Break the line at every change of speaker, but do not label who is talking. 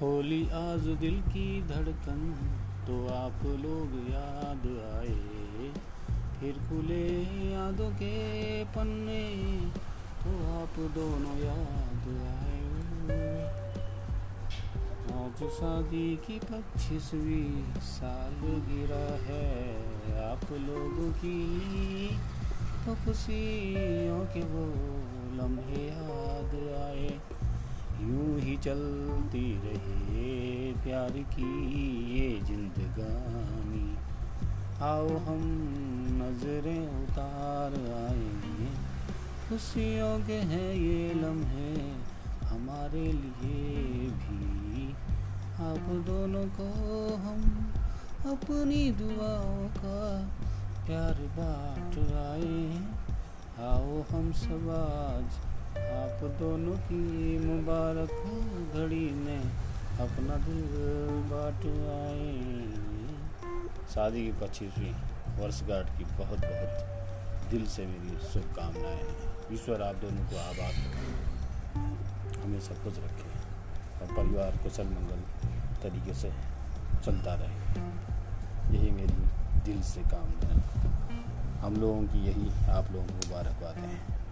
होली आज दिल की धड़कन तो आप लोग याद आए। फिर खुले यादों के पन्ने तो आप दोनों याद आए। आज शादी की पच्चीसवीं साल गिरा है आप लोगों की तो खुशियों के वो लम्हे याद आए। यूँ ही चलती रहे प्यार की ये जिंदगानी। आओ हम नज़रें उतार आएँगे। खुशियों के हैं ये लम्हे हमारे लिए भी। आप दोनों को हम अपनी दुआओं का प्यार बांट आए आओ हम सब आज आप दोनों की मुबारक घड़ी में। अपना दिल बाट आए। शादी की पच्चीसवीं वर्षगांठ की बहुत बहुत दिल से मेरी शुभकामनाएँ ईश्वर, आप दोनों को आबाद हमेशा खुश रखें और परिवार कुशल मंगल तरीके से चलता रहे। यही मेरी दिल से कामना हम लोगों की यही आप लोगों को मुबारकबाद हैं।